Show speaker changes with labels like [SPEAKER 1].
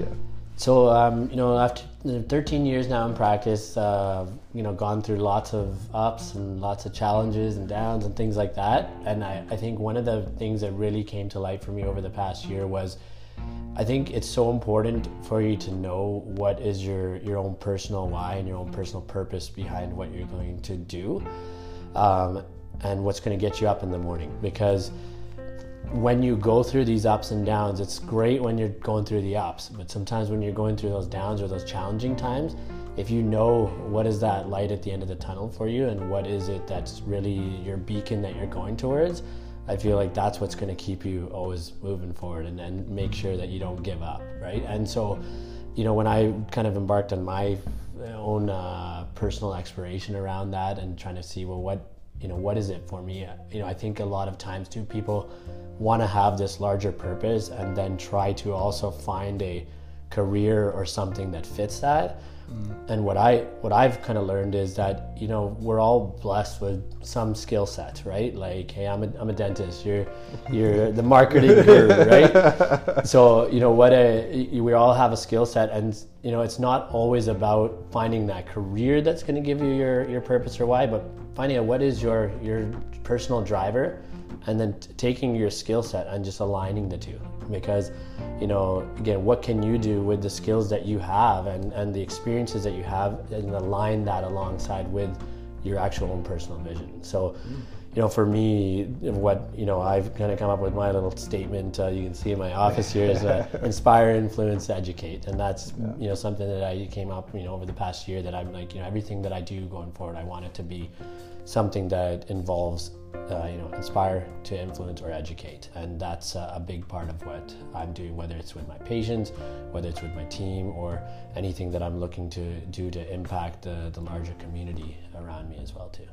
[SPEAKER 1] Yeah.
[SPEAKER 2] So, um, you know, after 13 years now in practice, uh, you know, gone through lots of ups and lots of challenges and downs and things like that. And I, I think one of the things that really came to light for me over the past year was I think it's so important for you to know what is your, your own personal why and your own personal purpose behind what you're going to do um, and what's going to get you up in the morning. Because when you go through these ups and downs, it's great when you're going through the ups, but sometimes when you're going through those downs or those challenging times, if you know what is that light at the end of the tunnel for you and what is it that's really your beacon that you're going towards, I feel like that's what's going to keep you always moving forward and, and make sure that you don't give up, right? And so, you know, when I kind of embarked on my own uh, personal exploration around that and trying to see, well, what you know, what is it for me? You know, I think a lot of times too, people want to have this larger purpose and then try to also find a career or something that fits that. Mm. And what I what I've kind of learned is that you know we're all blessed with some skill sets, right? Like, hey, I'm a, I'm a dentist. You're you're the marketing guru, right? So you know what a we all have a skill set, and you know it's not always about finding that career that's going to give you your your purpose or why, but finding out what is your your personal driver and then t- taking your skill set and just aligning the two because you know again what can you do with the skills that you have and and the experiences that you have and align that alongside with your actual own personal vision? So mm. You know for me what you know i've kind of come up with my little statement uh, you can see in my office here is uh, inspire influence educate and that's yeah. you know something that i came up you know over the past year that i'm like you know everything that i do going forward i want it to be something that involves uh, you know, inspire to influence or educate. And that's uh, a big part of what I'm doing, whether it's with my patients, whether it's with my team, or anything that I'm looking to do to impact the, the larger community around me as well too.